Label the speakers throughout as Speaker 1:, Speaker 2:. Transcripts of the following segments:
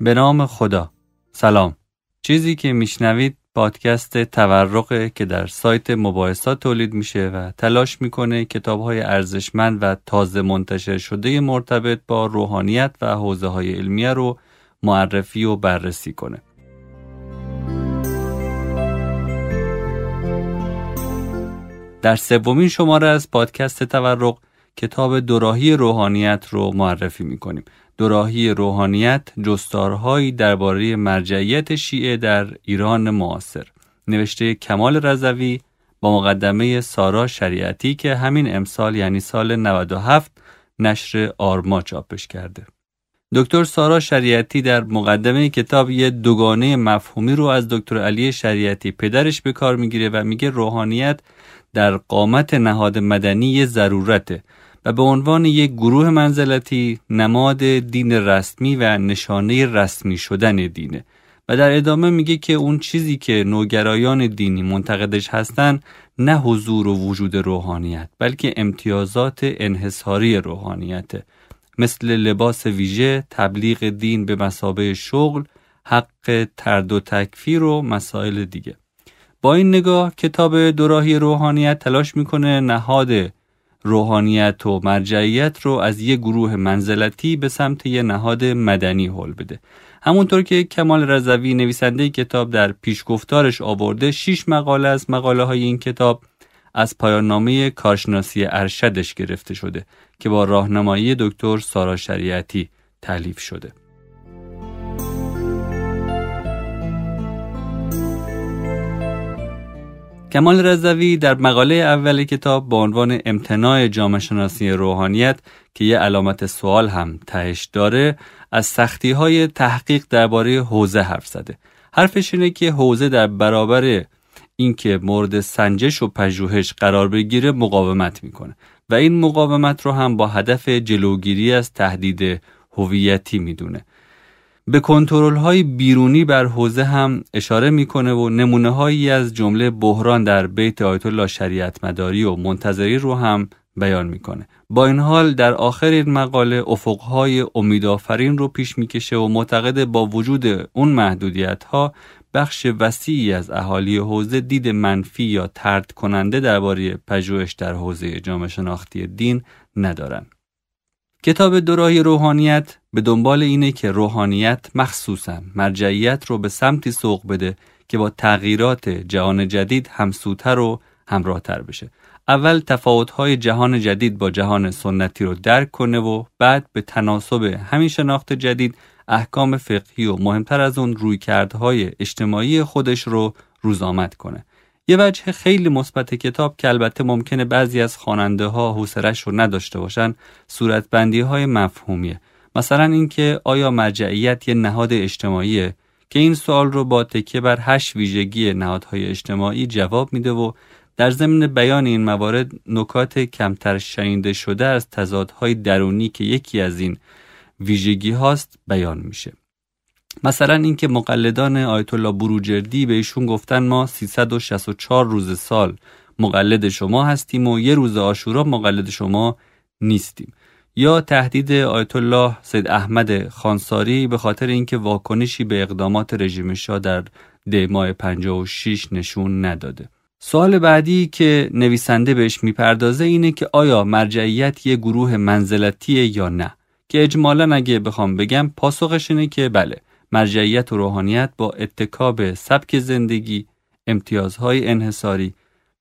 Speaker 1: به نام خدا. سلام. چیزی که میشنوید پادکست تورقه که در سایت مباحثات تولید میشه و تلاش می‌کنه کتاب های ارزشمند و تازه منتشر شده مرتبط با روحانیت و حوزه های علمیه رو معرفی و بررسی کنه. در سومین شماره از پادکست تورق کتاب دوراهی روحانیت رو معرفی می‌کنیم. دوراهی روحانیت جستارهایی درباره مرجعیت شیعه در ایران معاصر. نوشته کمال رضوی با مقدمه سارا شریعتی که همین امسال یعنی سال 97 نشر آرما چاپش کرده. دکتر سارا شریعتی در مقدمه کتاب یه دوگانه مفهومی رو از دکتر علی شریعتی پدرش به کار می‌گیره و میگه روحانیت در قامت نهاد مدنی ضرورته. و به عنوان یک گروه منزلتی نماد دین رسمی و نشانه رسمی شدن دینه و در ادامه میگه که اون چیزی که نوگرایان دینی منتقدش هستن نه حضور و وجود روحانیت بلکه امتیازات انحصاری روحانیته مثل لباس ویژه، تبلیغ دین به مسابه شغل، حق ترد و تکفیر و مسائل دیگه. با این نگاه کتاب دوراهی روحانیت تلاش می‌کنه نهاد روحانیت و مرجعیت رو از یه گروه منزلتی به سمت یه نهاد مدنی حل بده. همونطور که کمال رضوی نویسنده کتاب در پیشگفتارش آورده شیش مقاله از مقاله های این کتاب از پایان نامه کارشناسی ارشدش گرفته شده که با راهنمایی دکتر سارا شریعتی تعلیف شده. کمال رضوی در مقاله اول کتاب با عنوان امتناع جامعه شناسی روحانیت که یه علامت سوال هم تهش داره از سختی های تحقیق درباره حوزه حرف زده. حرفش اینه که حوزه در برابر اینکه مورد سنجش و پژوهش قرار بگیره مقاومت می‌کنه و این مقاومت رو هم با هدف جلوگیری از تهدید هویتی می‌دونه. به کنترل های بیرونی بر حوزه هم اشاره می‌کنه و نمونه هایی از جمله بحران در بیت آیت الله شریعت مداری و منتظری رو هم بیان می‌کنه با این حال در آخر این مقاله افقهای امیدآفرین رو پیش می‌کشه و معتقد با وجود اون محدودیت ها بخش وسیعی از اهالی حوزه دید منفی یا ترد کننده درباره پژوهش در حوزه جامعه شناختی دین ندارن. کتاب دوراهی روحانیت به دنبال اینه که روحانیت مخصوصا مرجعیت رو به سمتی سوق بده که با تغییرات جهان جدید همسوتر و همراهتر بشه. اول تفاوت‌های جهان جدید با جهان سنتی رو درک کنه و بعد به تناسب همین شناخت جدید احکام فقهی و مهمتر از اون رویکردهای اجتماعی خودش رو روزآمد کنه. یه وجه خیلی مثبت کتاب که البته ممکنه بعضی از خواننده ها حوصلش رو نداشته باشن صورتبندی های مفهومیه. مثلا اینکه آیا مرجعیت یه نهاد اجتماعیه که این سوال رو با تکیه بر هشت ویژگی نهادهای اجتماعی جواب میده و در ضمن بیان این موارد نکات کمتر شنیده شده از تضادهای درونی که یکی از این ویژگی هاست بیان میشه. مثلا اینکه مقلدان آیت الله بروجردی به ایشون گفتن ما 364 روز سال مقلد شما هستیم و یه روز آشورا مقلد شما نیستیم. یا تهدید آیت الله سید احمد خانساری به خاطر اینکه واکنشی به اقدامات رژیم شاه در دی ماه 56 نشون نداده. سوال بعدی که نویسنده بهش می‌پردازه اینه که آیا مرجعیت یه گروه منزلتیه یا نه؟ که اجمالا اگه بخوام بگم پاسخش اینه که بله. مرجعیت و روحانیت با اتکاب سبک زندگی امتیازهای انحصاری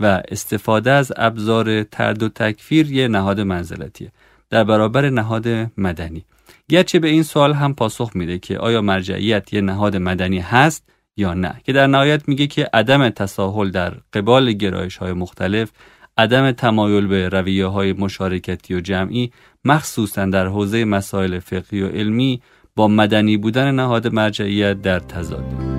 Speaker 1: و استفاده از ابزار ترد و تکفیر یه نهاد منزلتیه. در برابر نهاد مدنی. گرچه به این سوال هم پاسخ میده که آیا مرجعیت یه نهاد مدنی هست یا نه که در نهایت میگه که عدم تساهل در قبال گرایش های مختلف عدم تمایل به رویه های مشارکتی و جمعی مخصوصا در حوزه مسائل فقهی و علمی با مدنی بودن نهاد مرجعیت در تضاده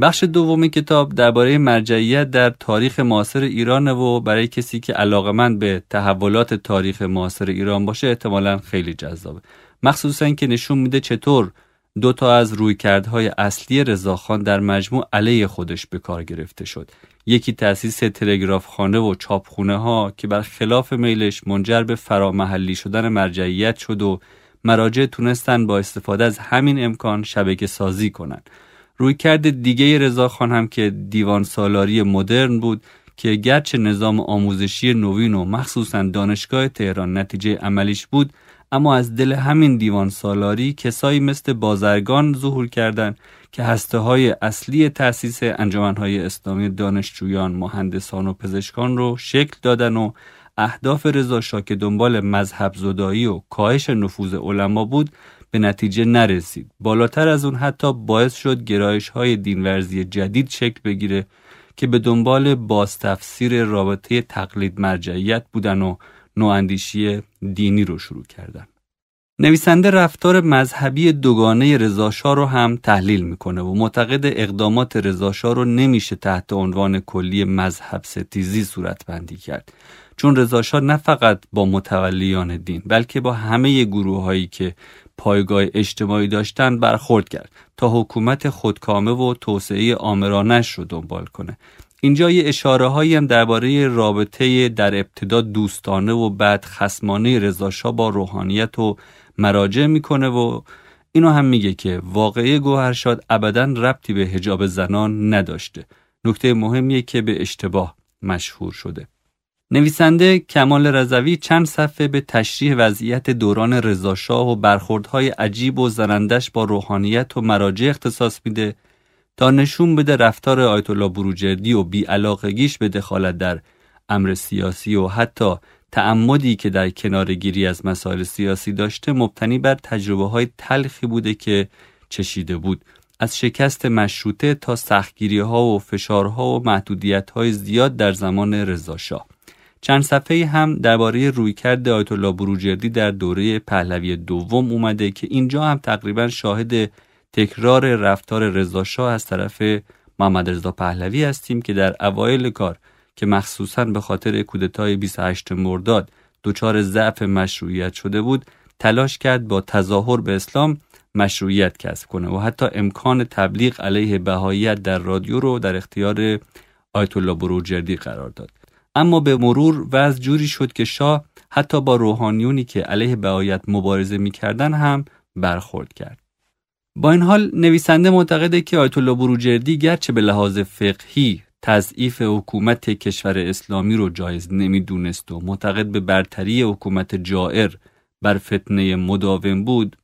Speaker 1: بخش دوم کتاب درباره مرجعیت در تاریخ معاصر ایران و برای کسی که علاقمند به تحولات تاریخ معاصر ایران باشه احتمالا خیلی جذابه. مخصوصا که نشون میده چطور دو تا از رویکردهای اصلی رضاخان در مجموع علیه خودش به کار گرفته شد. یکی تأسیس تلگراف خانه و چاپخونه ها که بر خلاف میلش منجر به فرامحلی شدن مرجعیت شد و مراجع تونستن با استفاده از همین امکان شبکه سازی کنند. رویکرد دیگه رضاخان هم که دیوان سالاری مدرن بود که گرچه نظام آموزشی نوین و مخصوصا دانشگاه تهران نتیجه عملیش بود اما از دل همین دیوان سالاری کسایی مثل بازرگان ظهور کردند که هسته های اصلی تأسیس انجمنهای اسلامی دانشجویان، مهندسان و پزشکان رو شکل دادن و اهداف رضا که دنبال مذهب زدایی و کاهش نفوذ علما بود به نتیجه نرسید. بالاتر از اون حتی باعث شد گرایش های دینورزی جدید شکل بگیره که به دنبال بازتفسیر رابطه تقلید مرجعیت بودن و نواندیشی دینی رو شروع کردن. نویسنده رفتار مذهبی دوگانه رضاشا رو هم تحلیل می‌کنه و معتقد اقدامات رضاشا رو نمیشه تحت عنوان کلی مذهب ستیزی صورت بندی کرد. چون رضاشا نه فقط با متولیان دین بلکه با همه گروه هایی که پایگاه اجتماعی داشتن برخورد کرد تا حکومت خودکامه و توسعه آمرانش رو دنبال کنه. اینجا یه اشاره هایی هم درباره رابطه در ابتدا دوستانه و بعد خسمانه رضاشاه با روحانیت و مراجع می‌کنه و اینو هم میگه که واقعی گوهرشاد ابدا ربطی به هجاب زنان نداشته. نکته مهمیه که به اشتباه مشهور شده. نویسنده کمال رضوی چند صفحه به تشریح وضعیت دوران رضاشاه و برخوردهای عجیب و زنندش با روحانیت و مراجع اختصاص میده تا نشون بده رفتار آیت الله بروجردی و بیعلاقگیش به دخالت در امر سیاسی و حتی تعمدی که در کنارگیری از مسائل سیاسی داشته مبتنی بر تجربه های تلخی بوده که چشیده بود. از شکست مشروطه تا سختگیری ها و فشارها و محدودیت های زیاد در زمان رضاشاه. چند صفحه هم درباره رویکرد آیت الله بروجردی در دوره پهلوی دوم اومده که اینجا هم تقریبا شاهد تکرار رفتار رضاشاه از طرف محمد رضا پهلوی هستیم که در اوایل کار که مخصوصا به خاطر کودتای 28 مرداد دچار ضعف مشروعیت شده بود تلاش کرد با تظاهر به اسلام مشروعیت کسب کنه و حتی امکان تبلیغ علیه بهاییت در رادیو رو در اختیار آیت الله بروجردی قرار داد. اما به مرور وضع جوری شد که شاه حتی با روحانیونی که علیه بهاییت مبارزه می‌کردن هم برخورد کرد. با این حال نویسنده معتقده که آیت الله بروجردی گرچه به لحاظ فقهی تضعیف حکومت کشور اسلامی رو جایز نمی‌دونست و معتقد به برتری حکومت جائر بر فتنه مداوم بود.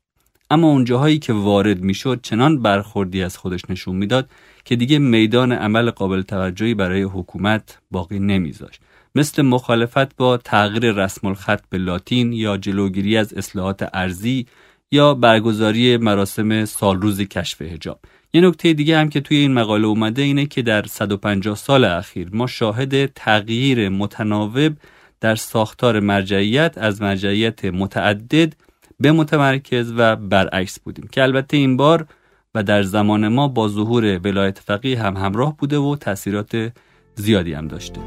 Speaker 1: اما اونجاهایی که وارد می‌شد چنان برخوردی از خودش نشون می‌داد که دیگه میدان عمل قابل توجهی برای حکومت باقی نمیذاشت. مثل مخالفت با تغییر رسم الخط به لاتین یا جلوگیری از اصلاحات ارزی یا برگزاری مراسم سالروز کشف هجاب یه نکته دیگه هم که توی این مقاله اومده اینه که در 150 سال اخیر ما شاهد تغییر متناوب در ساختار مرجعیت از مرجعیت متعدد به متمرکز و برعکس بودیم که البته این بار و در زمان ما با ظهور ولایت فقیه هم همراه بوده و تاثیرات زیادی هم داشته.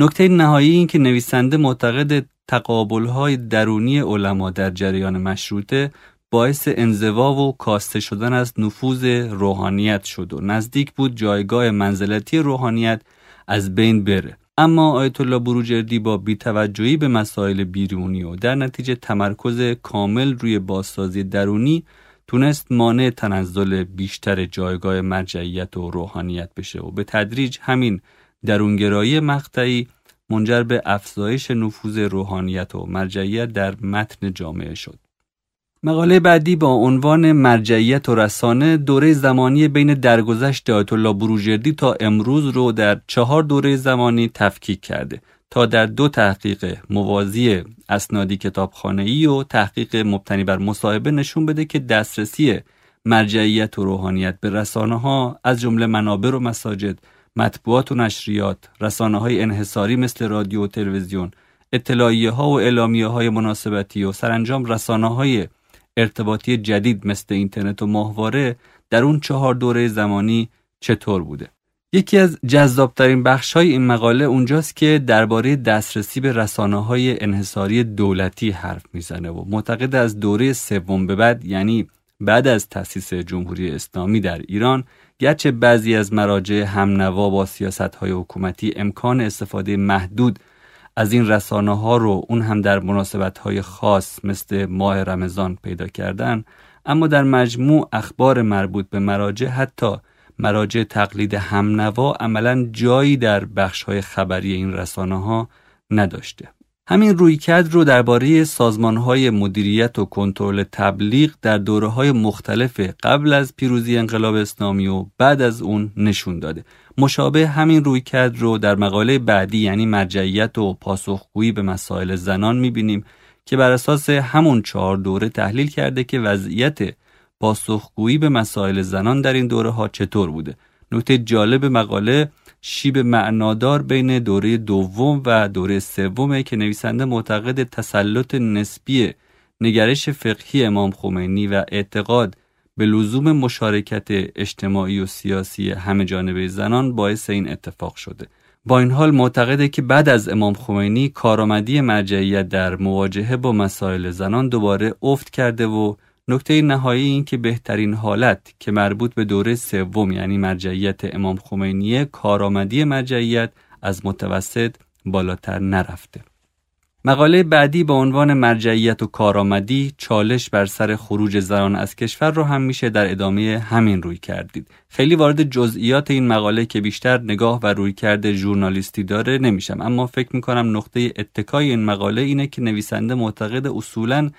Speaker 1: نکته نهایی این که نویسنده معتقد های درونی علما در جریان مشروطه باعث انزوا و کاسته شدن از نفوذ روحانیت شد و نزدیک بود جایگاه منزلتی روحانیت از بین بره. اما آیت الله بروجردی با بیتوجهی به مسائل بیرونی و در نتیجه تمرکز کامل روی بازسازی درونی تونست مانع تنزل بیشتر جایگاه مرجعیت و روحانیت بشه و به تدریج همین درونگرایی مقطعی منجر به افزایش نفوذ روحانیت و مرجعیت در متن جامعه شد. مقاله بعدی با عنوان مرجعیت و رسانه دوره زمانی بین درگذشت آیت الله بروجردی تا امروز رو در چهار دوره زمانی تفکیک کرده تا در دو تحقیق موازی اسنادی کتابخانه‌ای و تحقیق مبتنی بر مصاحبه نشون بده که دسترسی مرجعیت و روحانیت به رسانه ها از جمله منابر و مساجد مطبوعات و نشریات، رسانه های انحصاری مثل رادیو و تلویزیون، اطلاعیه ها و اعلامیه های مناسبتی و سرانجام رسانه های ارتباطی جدید مثل اینترنت و ماهواره در اون چهار دوره زمانی چطور بوده؟ یکی از جذابترین بخش های این مقاله اونجاست که درباره دسترسی به رسانه های انحصاری دولتی حرف می‌زنه و معتقد از دوره سوم به بعد یعنی بعد از تأسیس جمهوری اسلامی در ایران گرچه بعضی از مراجع همنوا با سیاست های حکومتی امکان استفاده محدود از این رسانه ها رو اون هم در مناسبت های خاص مثل ماه رمضان پیدا کردن اما در مجموع اخبار مربوط به مراجع حتی مراجع تقلید همنوا عملا جایی در بخش های خبری این رسانه ها نداشته. همین رویکرد رو درباره سازمان های مدیریت و کنترل تبلیغ در دوره های مختلف قبل از پیروزی انقلاب اسلامی و بعد از اون نشون داده. مشابه همین رویکرد رو در مقاله بعدی یعنی مرجعیت و پاسخگویی به مسائل زنان می‌بینیم که بر اساس همون چهار دوره تحلیل کرده که وضعیت پاسخگویی به مسائل زنان در این دوره ها چطور بوده. نکته جالب مقاله شیب معنادار بین دوره دوم و دوره سومه که نویسنده معتقد تسلط نسبی نگرش فقهی امام خمینی و اعتقاد به لزوم مشارکت اجتماعی و سیاسی همه جانبه زنان باعث این اتفاق شده. با این حال معتقده که بعد از امام خمینی کارآمدی مرجعیت در مواجهه با مسائل زنان دوباره افت کرده و نکته نهایی این که بهترین حالت که مربوط به دوره سوم یعنی مرجعیت امام خمینی کارآمدی مرجعیت از متوسط بالاتر نرفته. مقاله بعدی با عنوان مرجعیت و کارآمدی چالش بر سر خروج زنان از کشور رو هم میشه در ادامه همین روی کردید. خیلی وارد جزئیات این مقاله که بیشتر نگاه و روی کرده ژورنالیستی داره نمیشم اما فکر می‌کنم نقطه اتکای این مقاله اینه که نویسنده معتقد اصولاً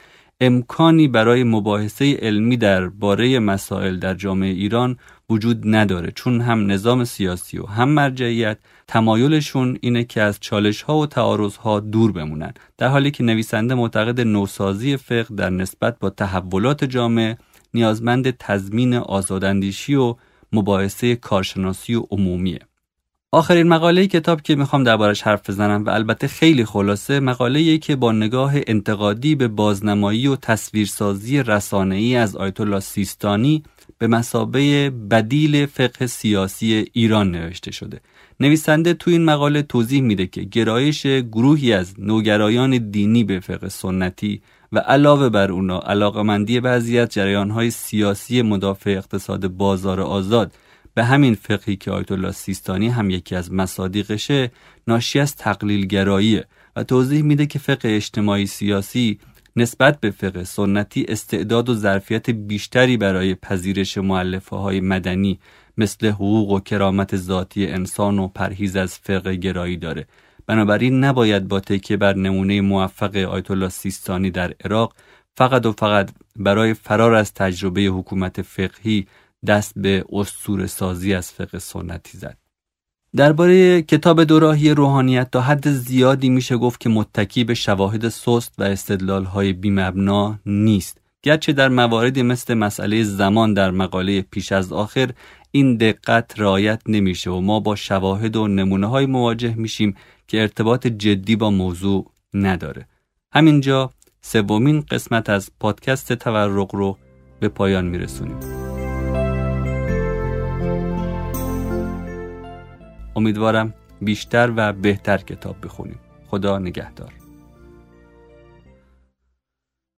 Speaker 1: امکانی برای مباحثه علمی در باره مسائل در جامعه ایران وجود نداره چون هم نظام سیاسی و هم مرجعیت تمایلشون اینه که از چالش ها و تعارض ها دور بمونن. در حالی که نویسنده معتقد نوسازی فقه در نسبت با تحولات جامعه نیازمند تضمین آزاداندیشی و مباحثه کارشناسی و عمومیه. آخرین مقاله کتاب که می‌خوام دربارش حرف بزنم و البته خیلی خلاصه مقاله که با نگاه انتقادی به بازنمایی و تصویرسازی رسانه‌ای از آیت الله سیستانی به مسابه بدیل فقه سیاسی ایران نوشته شده. نویسنده تو این مقاله توضیح میده که گرایش گروهی از نوگرایان دینی به فقه سنتی و علاوه بر اونا علاقمندی بعضی از جریانهای سیاسی مدافع اقتصاد بازار آزاد به همین فقهی که آیت الله سیستانی هم یکی از مصادیقشه ناشی از تقلیل گراییه و توضیح میده که فقه اجتماعی سیاسی نسبت به فقه سنتی استعداد و ظرفیت بیشتری برای پذیرش معلفه های مدنی مثل حقوق و کرامت ذاتی انسان و پرهیز از فقه گرایی داره. بنابراین نباید با تکیه بر نمونه موفق آیت الله سیستانی در عراق فقط و فقط برای فرار از تجربه حکومت فقهی دست به اسطوره سازی از فقه سنتی زد. درباره کتاب دوراهی روحانیت تا حد زیادی میشه گفت که متکی به شواهد سست و استدلالهای بیمبنا نیست. گرچه در مواردی مثل مسئله زمان در مقاله پیش از آخر این دقت رعایت نمیشه و ما با شواهد و نمونه های مواجه میشیم که ارتباط جدی با موضوع نداره. همینجا سومین قسمت از پادکست تورق رو به پایان میرسونیم. امیدوارم بیشتر و بهتر کتاب بخونیم. خدا نگهدار.